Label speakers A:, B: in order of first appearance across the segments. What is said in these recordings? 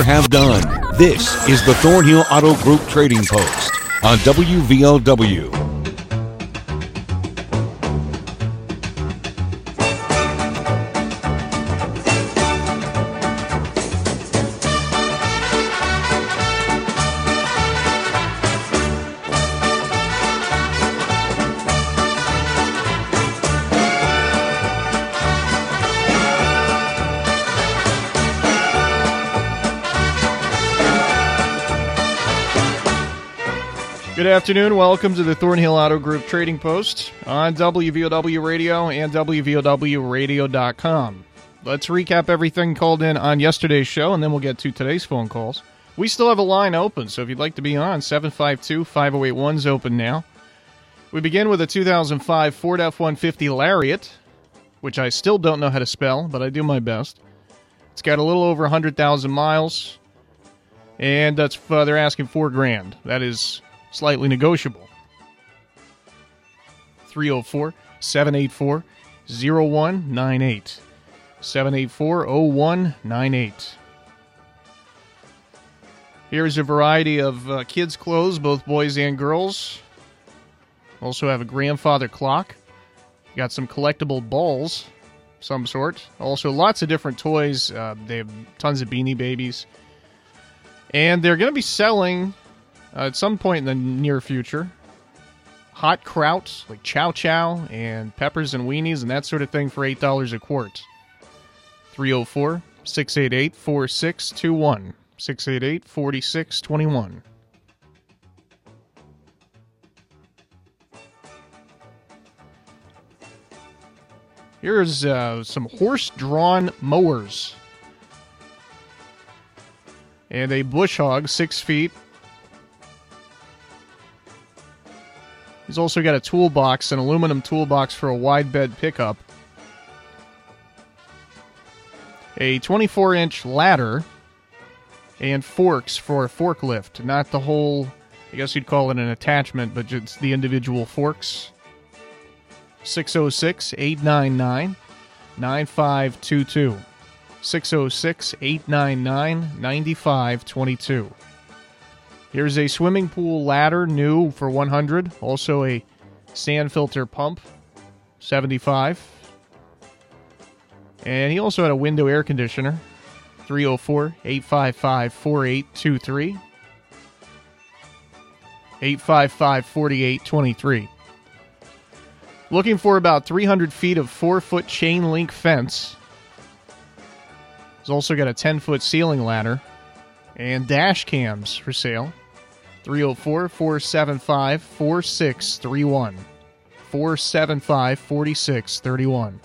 A: or have done. This is the Thornhill Auto Group Trading Post on
B: WVOW. Afternoon. Welcome to the Thornhill Auto Group Trading Post on WVOW Radio and WVOWradio.com. Let's recap everything called in on yesterday's show, and then we'll get to today's phone calls. We still have a line open, so if you'd like to be on, 752 5081 is open now. We begin with a 2005 Ford F 150 Lariat, which I still don't know how to spell, but I do my best. It's got a little over 100,000 miles, and that's uh, they're asking four grand. That is slightly negotiable. 304 784 0198. 784 0198. Here's a variety of uh, kids' clothes, both boys and girls. Also have a grandfather clock. Got some collectible balls, some sort. Also, lots of different toys. Uh, they have tons of beanie babies. And they're going to be selling uh, at some point in the near future. Hot krauts like chow chow and peppers and weenies and that sort of thing for $8 a quart. 304 688 4621. 688 4621. Here's uh, some horse drawn mowers. And a bush hog, six feet, He's also got a toolbox, an aluminum toolbox for a wide bed pickup, a 24 inch ladder, and forks for a forklift. Not the whole, I guess you'd call it an attachment, but just the individual forks. 606 899 9522. 606 899 9522. Here's a swimming pool ladder, new for 100. Also a sand filter pump, 75. And he also had a window air conditioner, 304 855 4823. 855 4823. Looking for about 300 feet of 4 foot chain link fence. He's also got a 10 foot ceiling ladder and dash cams for sale. 304 475 4631. 475 4631.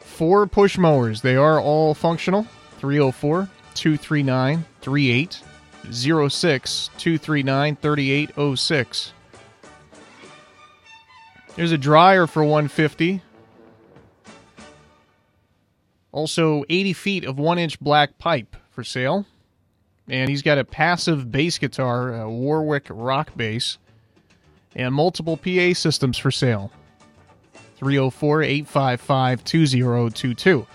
B: Four push mowers. They are all functional. 304 239 3806 239 3806. There's a dryer for 150. Also, 80 feet of 1 inch black pipe for sale and he's got a passive bass guitar, Warwick rock bass, and multiple PA systems for sale. 304 855 2022.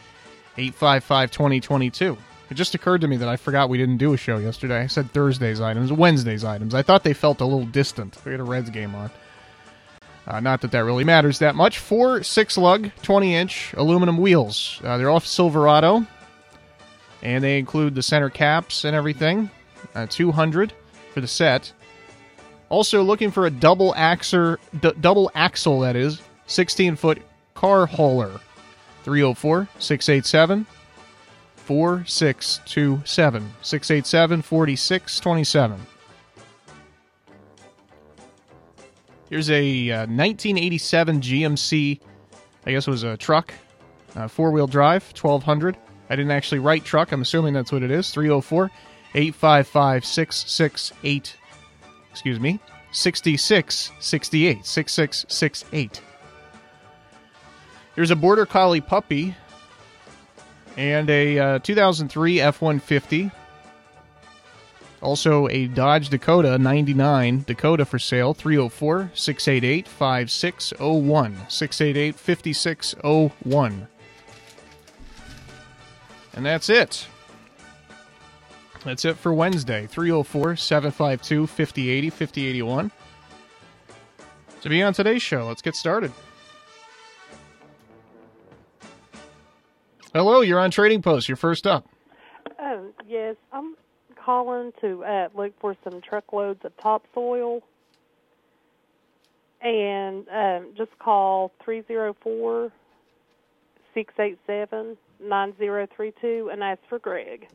B: 855 2022. It just occurred to me that I forgot we didn't do a show yesterday. I said Thursday's items, Wednesday's items. I thought they felt a little distant. We had a Reds game on. Uh, not that that really matters that much. Four six lug, 20 inch aluminum wheels. Uh, they're off Silverado and they include the center caps and everything. Uh, 200 for the set. Also looking for a double axle, d- double axle that is, 16 foot car hauler. 304 687 4627. 687 4627. Here's a uh, 1987 GMC, I guess it was a truck, uh, four wheel drive, 1200. I didn't actually write truck. I'm assuming that's what it is. 304 855 668. Excuse me. 6668. 6668. Here's a Border Collie puppy and a uh, 2003 F 150. Also, a Dodge Dakota 99 Dakota for sale, 304 688 5601. 688 5601. And that's it. That's it for Wednesday, 304 752 5080 5081. To be on today's show, let's get started. Hello, you're on Trading Post. You're first up.
C: Oh, yes. I'm calling to uh, look for some truckloads of topsoil. And um, just call 304 687 9032 and ask for Greg.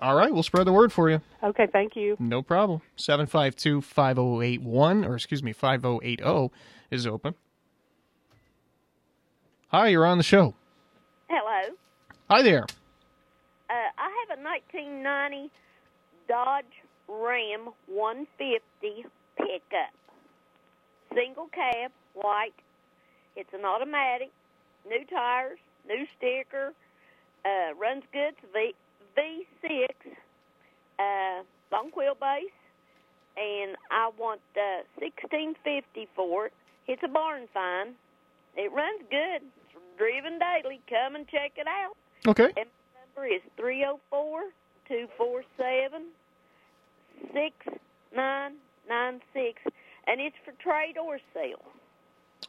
B: All right, we'll spread the word for you.
C: Okay, thank you.
B: No problem. 752 5081, or excuse me, 5080 is open. Hi, you're on the show.
D: Hello.
B: Hi there.
D: Uh, I have a 1990 Dodge Ram 150 pickup. Single cab, white. It's an automatic, new tires, new sticker, uh, runs good. V V6, uh, long wheelbase, and I want uh, 1650 for it. It's a barn find. It runs good. It's driven daily. Come and check it out.
B: Okay.
D: And my number is 304 247 6996, and it's for trade or sale.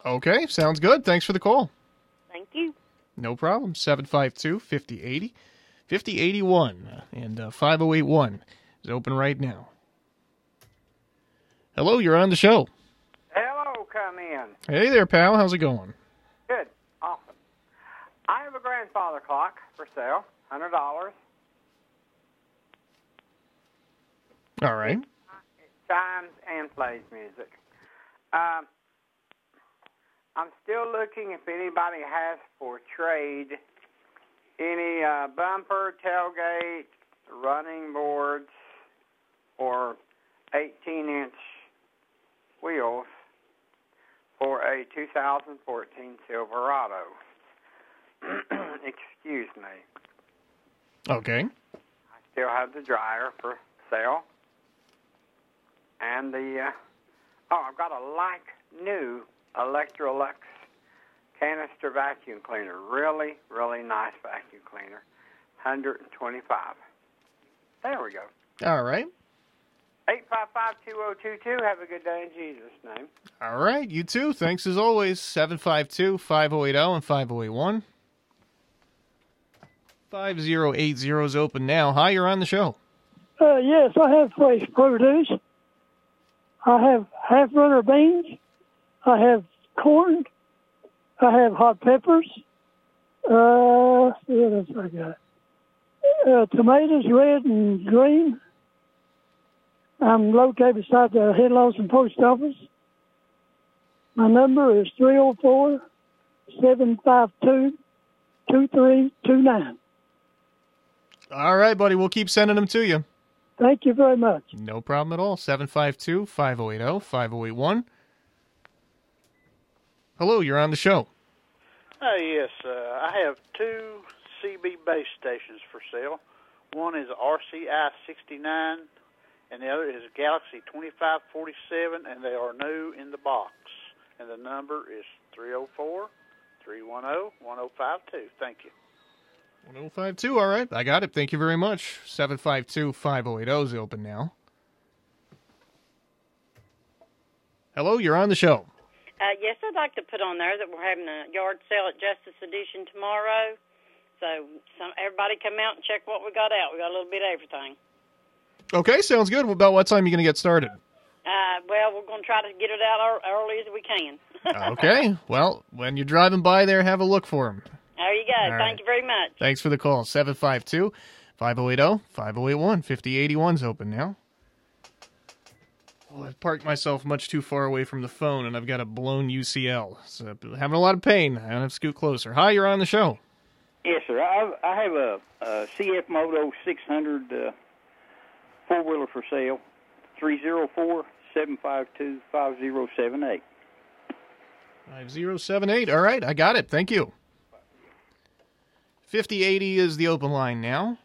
B: Okay, sounds good. Thanks for the call.
D: Thank you.
B: No problem. 752 5080 5081 and uh, 5081 is open right now. Hello, you're on the show.
E: Hello, come in.
B: Hey there, pal. How's it going?
E: Good, awesome. I have a grandfather clock for sale, hundred dollars.
B: All right.
E: It chimes and plays music. Um, I'm still looking if anybody has for trade any uh, bumper, tailgate, running boards, or 18-inch wheels for a 2014 Silverado. Excuse me.
B: Okay.
E: I still have the dryer for sale. And the, uh, oh, I've got a like new Electrolux canister vacuum cleaner. Really, really nice vacuum cleaner. 125. There we go.
B: All right.
E: 855-2022. Have a good day in Jesus' name.
B: All right. You too. Thanks as always. 752 5080 and 5081. 5080 is open now. Hi, you're on the show.
F: Uh, yes, I have fresh produce. I have half runner beans. I have corn. I have hot peppers. Uh, what else I got? Uh, tomatoes, red and green. I'm located beside the Henlawson post office. My number is 304 752 2329.
B: All right, buddy. We'll keep sending them to you.
F: Thank you very much.
B: No problem at all. 752 5080 5081. Hello, you're on the show.
G: Uh, yes, uh, I have two CB base stations for sale. One is RCI 69, and the other is Galaxy 2547, and they are new in the box. And the number is 304 310 1052. Thank you.
B: 1052. All right. I got it. Thank you very much. 752 5080 is open now. Hello, you're on the show.
H: Uh, yes, I'd like to put on there that we're having a yard sale at Justice Addition tomorrow. So some, everybody come out and check what we got out. We got a little bit of everything.
B: Okay, sounds good. About what time are you going to get started?
H: Uh, well, we're going to try to get it out as early as we can.
B: okay. Well, when you're driving by there, have a look for them.
H: There you go.
B: All
H: Thank
B: right.
H: you very much.
B: Thanks for the call. 752 5080 5081. 5081's open now. I've parked myself much too far away from the phone and I've got a blown UCL. So I'm having a lot of pain. I have to scoot closer. Hi, you're on the show.
I: Yes, sir. I, I have a, a CF Moto 600 uh, four wheeler for sale. 304 752 5078.
B: 5078. All right, I got it. Thank you. 5080 is the open line now.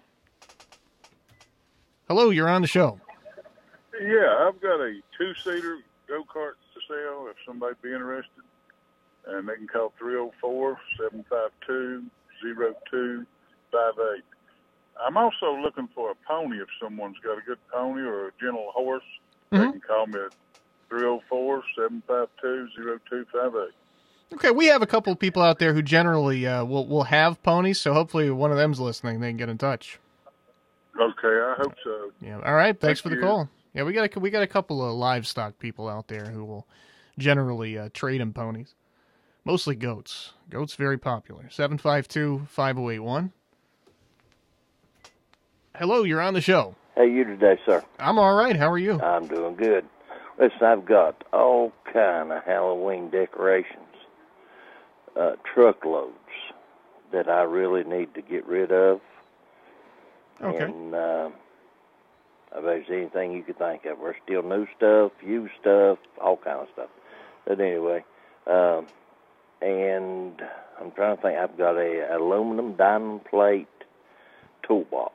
B: Hello, you're on the show.
J: Yeah, I've got a two-seater go-kart to sell if somebody'd be interested. And they can call 304-752-0258. I'm also looking for a pony if someone's got a good pony or a gentle horse.
B: Mhm.
J: They can call me at 304 752 0258.
B: Okay, we have a couple of people out there who generally uh, will will have ponies, so hopefully one of them's listening. They can get in touch.
J: Okay, I hope so.
B: Yeah. All right. Thanks
J: Thank
B: for the
J: you.
B: call. Yeah, we got a, we got a couple of livestock people out there who will generally uh, trade in ponies. Mostly goats. Goats very popular. 752-5081. Hello, you're on the show.
K: How you today, sir?
B: I'm all right. How are you?
K: I'm doing good. Listen, I've got all kind of Halloween decorations, uh, truckloads that I really need to get rid of.
B: Okay.
K: And uh, there's anything you could think of, We're still new stuff, used stuff, all kind of stuff. But anyway, um, and I'm trying to think. I've got a aluminum diamond plate toolbox.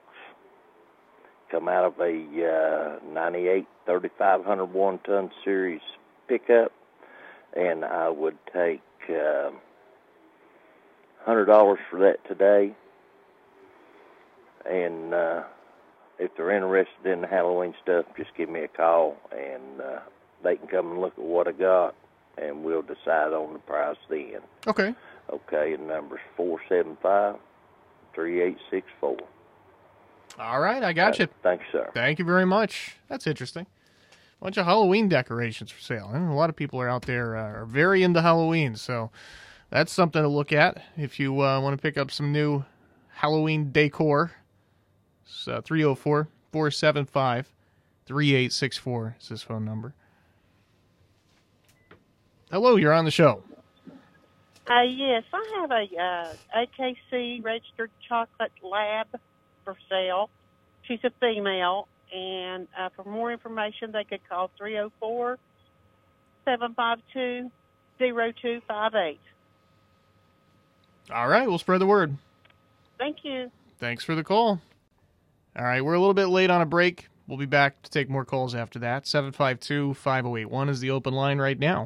K: Come out of a uh, 98 3500 one ton series pickup, and I would take uh, hundred dollars for that today. And uh, if they're interested in the Halloween stuff, just give me a call, and uh, they can come and look at what I got, and we'll decide on the price then.
B: Okay.
K: Okay, and number's four seven five three eight six four.
B: All right, I got you.
K: Thanks, sir.
B: Thank you very much. That's interesting. Bunch of Halloween decorations for sale. And a lot of people are out there uh, are very into Halloween, so that's something to look at if you uh, want to pick up some new Halloween decor. It's uh, 304 475 3864 is his phone number. Hello, you're on the show.
L: Uh, yes, I have a uh, AKC registered chocolate lab for sale. She's a female, and uh, for more information, they could call 304 752 0258.
B: All right, we'll spread the word.
L: Thank you.
B: Thanks for the call. All right, we're a little bit late on a break. We'll be back to take more calls after that. 752 5081 is the open line right now.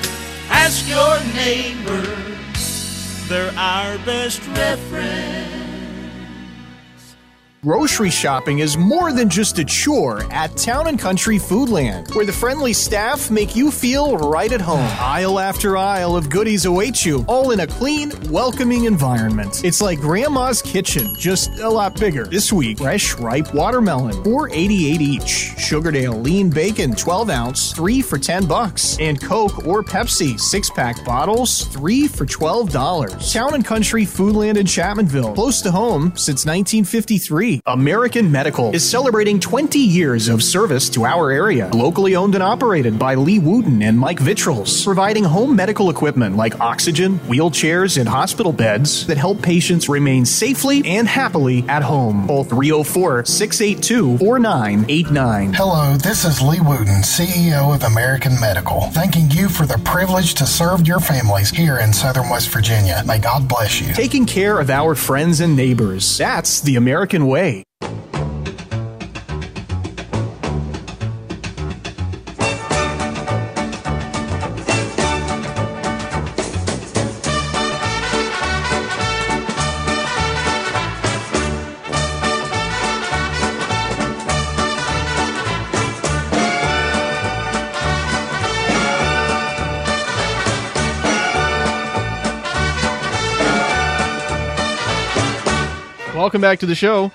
M: Ask your neighbor.
N: They're our best reference.
O: Grocery shopping is more than just a chore at Town and Country Foodland, where the friendly staff make you feel right at home. Aisle after aisle of goodies await you, all in a clean, welcoming environment. It's like Grandma's kitchen, just a lot bigger. This week, fresh, ripe watermelon, 4.88 each. Sugardale lean bacon, 12 ounce, 3 for 10 bucks. And Coke or Pepsi, 6 pack bottles, 3 for $12. Town and Country Foodland in Chapmanville, close to home since 1953. American Medical is celebrating 20 years of service to our area. Locally owned and operated by Lee Wooten and Mike Vitrals, providing home medical equipment like oxygen, wheelchairs, and hospital beds that help patients remain safely and happily at home. Call 304 682 4989.
P: Hello, this is Lee Wooten, CEO of American Medical, thanking you for the privilege to serve your families here in Southern West Virginia. May God bless you.
O: Taking care of our friends and neighbors. That's the American way away.
B: Welcome back to the show.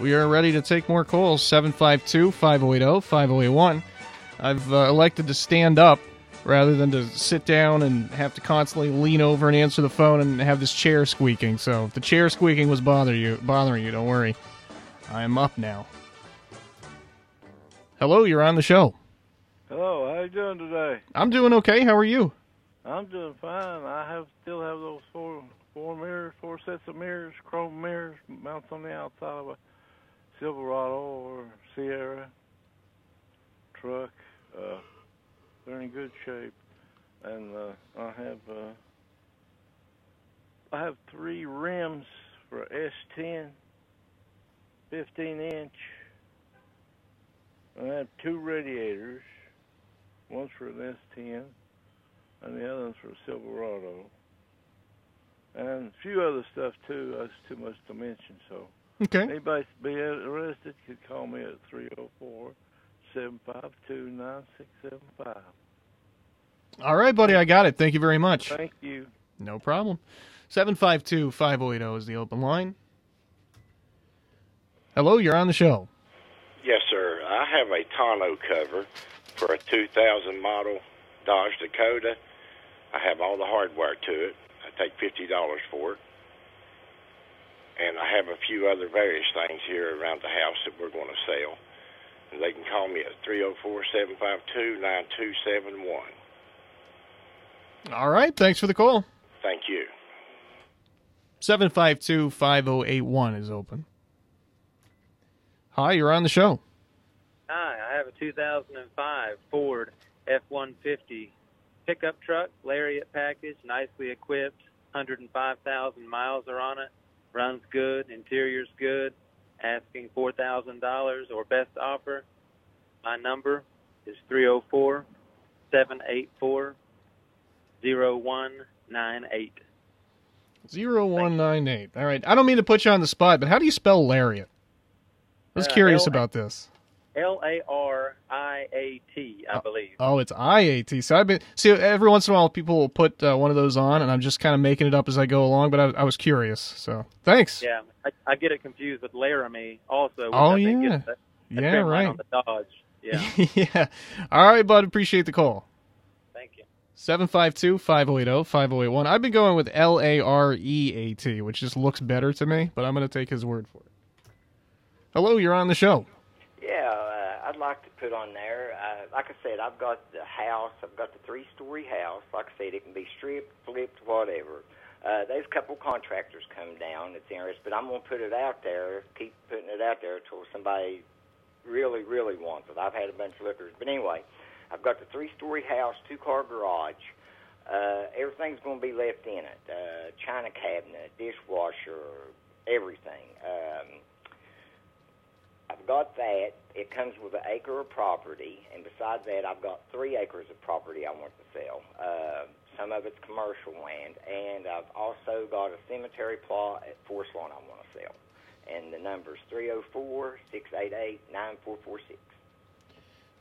B: We are ready to take more calls 752 580 5081. I've uh, elected to stand up rather than to sit down and have to constantly lean over and answer the phone and have this chair squeaking. So if the chair squeaking was bother you, bothering you, don't worry. I am up now. Hello, you're on the show.
Q: Hello, how you doing today?
B: I'm doing okay. How are you?
Q: I'm doing fine. I have still have those four four mirrors, four sets of mirrors, chrome mirrors, mounts on the outside of a Silverado or Sierra truck. Uh, they're in good shape, and uh, I have uh, I have three rims for S10, 15 inch. I have two radiators. One's for an S10, and the other one's for a Silverado. And a few other stuff too. That's too much to mention. So,
B: Okay.
Q: anybody be interested could call me at three zero four seven five two nine six seven five.
B: All right, buddy, I got it. Thank you very much.
Q: Thank you.
B: No problem. 752 5080 is the open line. Hello, you're on the show.
R: Yes, sir. I have a tonneau cover for a 2000 model Dodge Dakota. I have all the hardware to it. I take $50 for it. And I have a few other various things here around the house that we're going to sell. And they can call me at 304 752 9271.
B: All right, thanks for the call.
R: Thank you.
B: 752 5081 is open. Hi, you're on the show.
S: Hi, I have a 2005 Ford F-150 pickup truck, Lariat package, nicely equipped, 105,000 miles are on it, runs good, interior's good, asking $4,000 or best offer. My number is 304 784 0198.
B: 0198. All right, I don't mean to put you on the spot, but how do you spell lariat? I was
S: Uh,
B: curious
S: L-
B: about this.
S: L A R I A T, I believe.
B: Oh, it's IAT. So I've been see every once in a while people will put uh, one of those on, and I'm just kind of making it up as I go along. But I, I was curious, so thanks.
S: Yeah, I, I get it confused with Laramie also.
B: Oh,
S: I
B: yeah.
S: a, a
B: Yeah, right.
S: On the Dodge. Yeah.
B: yeah. All right, bud. Appreciate the call.
S: Thank you.
B: 752 5080 5081. I've been going with L A R E A T, which just looks better to me, but I'm going to take his word for it. Hello, you're on the show.
T: Yeah, uh, I'd like to put on there. Uh, like I said, I've got the house. I've got the three-story house. Like I said, it can be stripped, flipped, whatever. Uh, there's a couple contractors come down that's interested, but I'm to put it out there, keep putting it out there until somebody really, really wants it. I've had a bunch of lookers, but anyway, I've got the three-story house, two-car garage. Uh, everything's to be left in it: uh, china cabinet, dishwasher, everything. Um, I've got that. It comes with an acre of property, and besides that, I've got three acres of property I want to sell. Uh, some of it's commercial land, and I've also got a cemetery plot at Forest Lawn I want to sell. And the number's 304 688 9446.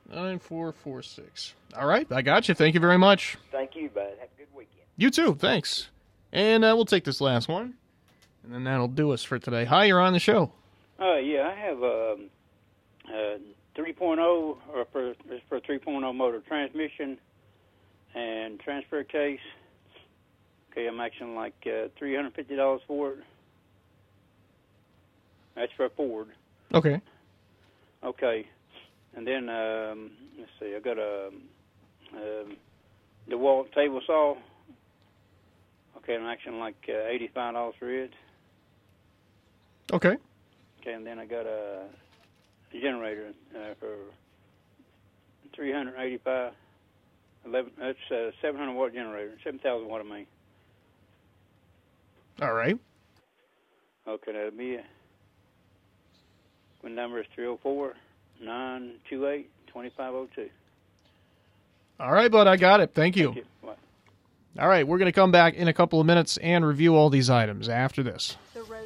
B: 9446. All right, I got you. Thank you very much.
T: Thank you, bud. Have a good weekend.
B: You too. Thanks. And uh, we'll take this last one, and then that'll do us for today. Hi, you're on the show.
U: Uh, yeah, I have a, uh, 3.0 or for for 3.0 motor transmission and transfer case. Okay, I'm asking like uh, $350 for it. That's for a Ford.
B: Okay.
U: Okay, and then um, let's see, I got a um, DeWalt table saw. Okay, I'm asking like uh, $85 for it.
B: Okay.
U: And then I got a generator uh, for 385. 11, that's a 700 watt generator, 7,000 watt, I mean.
B: All right.
U: Okay, that'll be it. My number is 304 928 2502.
B: All right, bud. I got it. Thank you. All right, we're going to come back in a couple of minutes and review all these items after this.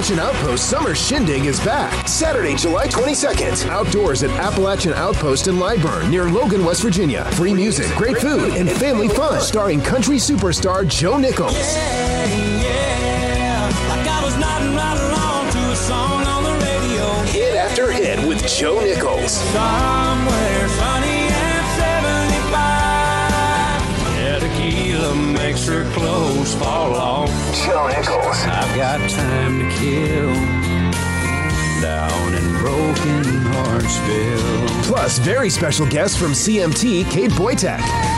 V: Appalachian Outpost Summer Shindig is back. Saturday, July 22nd. Outdoors at Appalachian Outpost in Lyburn, near Logan, West Virginia. Free music, great food, and family fun. Starring country superstar Joe Nichols. Hit after hit with Joe Nichols.
M: Somewhere
V: Plus, very special guests from CMT, Kate Boytek.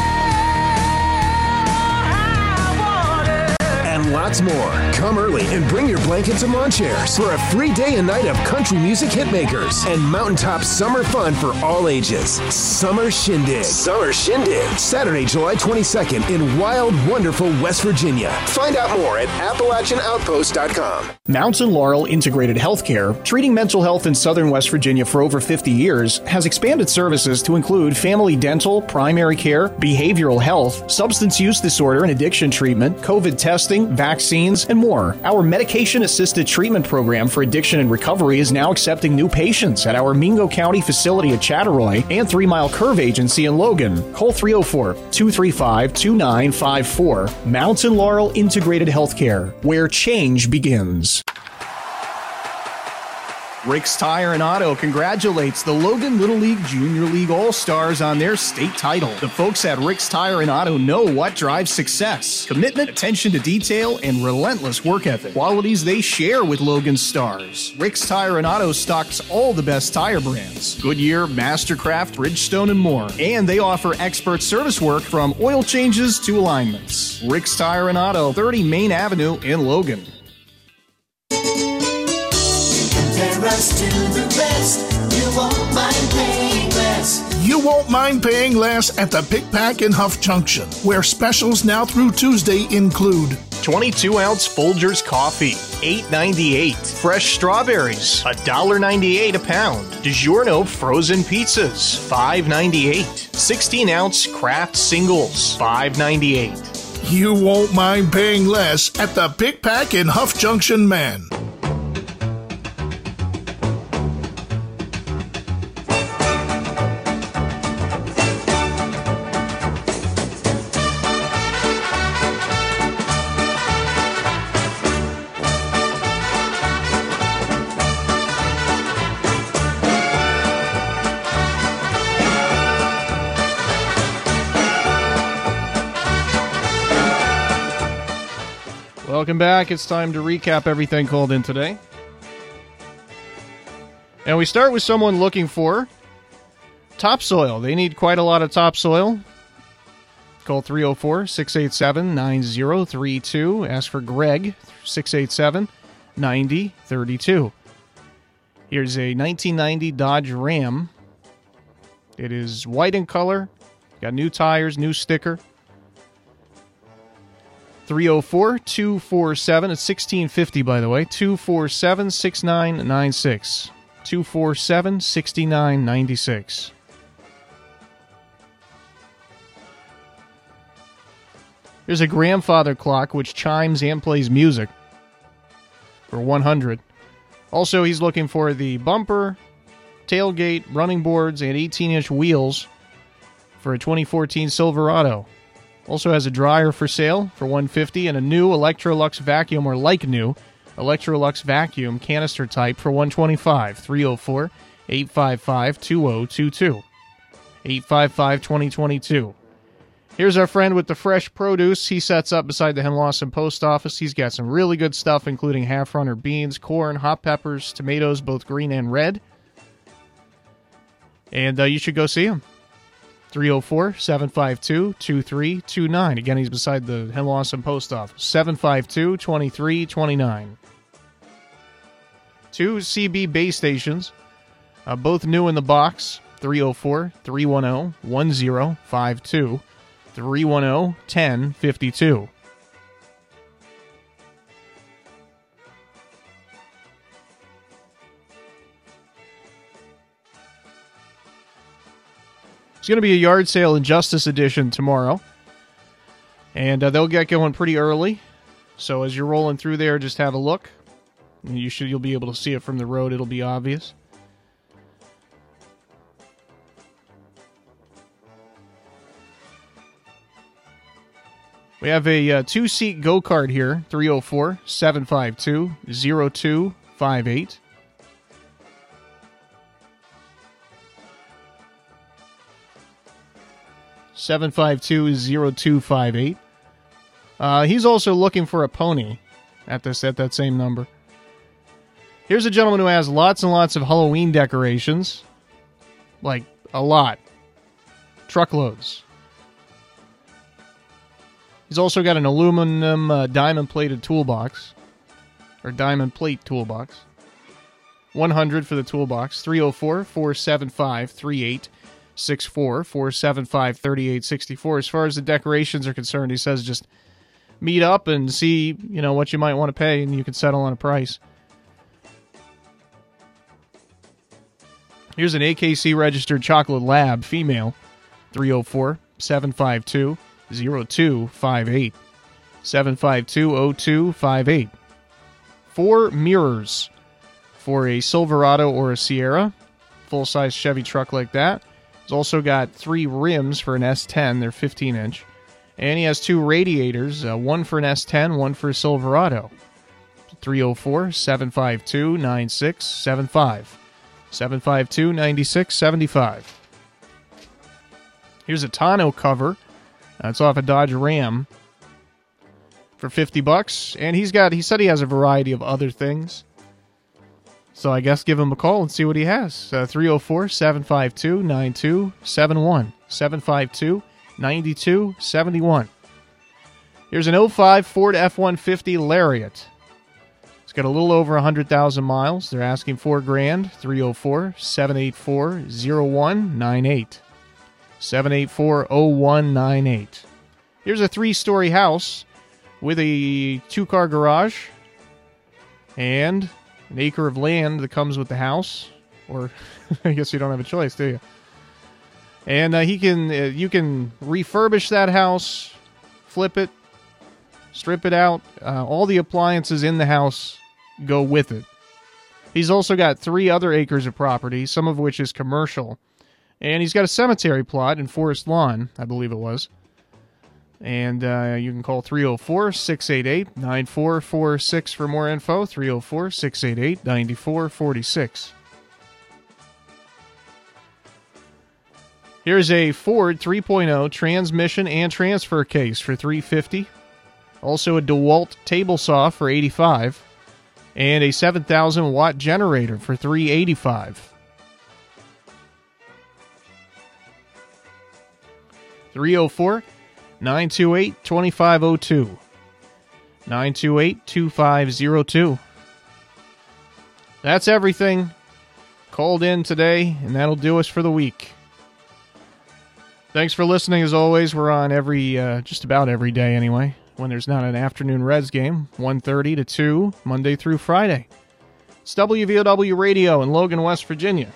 V: Lots more. Come early and bring your blankets and lawn chairs for a free day and night of country music hitmakers and mountaintop summer fun for all ages. Summer Shindig. Summer Shindig. Saturday, July 22nd in wild, wonderful West Virginia. Find out more at AppalachianOutpost.com.
O: Mountain Laurel Integrated Healthcare, treating mental health in southern West Virginia for over 50 years, has expanded services to include family dental, primary care, behavioral health, substance use disorder and addiction treatment, COVID testing, vaccines, and more. Our medication assisted treatment program for addiction and recovery is now accepting new patients at our Mingo County facility at Chattaroy and Three Mile Curve Agency in Logan. Call 304 235 2954. Mountain Laurel Integrated Healthcare, where change begins. Rick's Tire and Auto congratulates the Logan Little League Junior League All Stars on their state title. The folks at Rick's Tire and Auto know what drives success commitment, attention to detail, and relentless work ethic. Qualities they share with Logan's stars. Rick's Tire and Auto stocks all the best tire brands Goodyear, Mastercraft, Bridgestone, and more. And they offer expert service work from oil changes to alignments. Rick's Tire and Auto, 30 Main Avenue in Logan.
M: Compare us to the rest. You won't mind paying less.
W: You won't mind paying less at the Pic Pac in Huff Junction, where specials now through Tuesday include
O: 22 ounce Folgers coffee, $8.98. Fresh strawberries, $1.98 a pound. DiGiorno frozen pizzas, $5.98. 16 ounce Kraft Singles, $5.98.
W: You won't mind paying less at the Pic Pac in Huff Junction, man.
B: Welcome back. It's time to recap everything called in today. And we start with someone looking for topsoil. They need quite a lot of topsoil. Call 304 687 9032. Ask for Greg, 687 9032. Here's a 1990 Dodge Ram. It is white in color, got new tires, new sticker. 304 247, it's 1650 by the way, 247 6996. 247 6996. There's a grandfather clock which chimes and plays music for 100. Also, he's looking for the bumper, tailgate, running boards, and 18 inch wheels for a 2014 Silverado. Also has a dryer for sale for 150 and a new Electrolux vacuum or like new Electrolux vacuum canister type for 125 304 855 2022 855 2022 Here's our friend with the fresh produce. He sets up beside the Henlawson post office. He's got some really good stuff, including half runner beans, corn, hot peppers, tomatoes, both green and red. And uh, you should go see him. 304 752 2329. Again, he's beside the Henlawson post office. 752 2329. Two CB base stations, uh, both new in the box 304 310 1052, 310 1052. It's going to be a yard sale in Justice Addition tomorrow. And uh, they'll get going pretty early. So as you're rolling through there, just have a look. You should you'll be able to see it from the road. It'll be obvious. We have a uh, two seat go kart here 304 752 0258. Seven five two zero two five eight. Uh, he's also looking for a pony at this at that same number. Here's a gentleman who has lots and lots of Halloween decorations, like a lot, truckloads. He's also got an aluminum uh, diamond plated toolbox, or diamond plate toolbox. 100 for the toolbox. 304 475 3864 475 3864. As far as the decorations are concerned, he says just meet up and see, you know, what you might want to pay and you can settle on a price. Here's an AKC registered chocolate lab female 304 752 0258. 752 0258. Four mirrors for a Silverado or a Sierra. Full size Chevy truck like that. He's also got three rims for an S10. They're 15 inch. And he has two radiators, uh, one for an S10, one for a Silverado. 304 752 9675. 752 9675. Here's a tonneau cover. That's off a Dodge Ram for 50 bucks. And he's got, he said he has a variety of other things. So I guess give him a call and see what he has. Uh, 304 752 9271. 752 9271. Here's an 05 Ford F 150 Lariat. It's got a little over 100,000 miles. They're asking 4 grand. 304 784 0198. 784 0198. Here's a three story house with a two car garage and an acre of land that comes with the house. Or I guess you don't have a choice, do you? And uh, he can, uh, you can refurbish that house, flip it, strip it out. Uh, all the appliances in the house go with it. He's also got three other acres of property, some of which is commercial. And he's got a cemetery plot in Forest Lawn, I believe it was. And uh, you can call 304 688 9446 for more info. 304 688 9446. Here's a Ford 3.0 transmission and transfer case for 350. Also a DeWalt table saw for 85 and a 7000 watt generator for 385. 304 928 2502. 928 2502. That's everything called in today, and that'll do us for the week. Thanks for listening. As always, we're on every, uh, just about every day anyway, when there's not an afternoon Reds game, 1.30 to 2, Monday through Friday. It's WVOW Radio in Logan, West Virginia.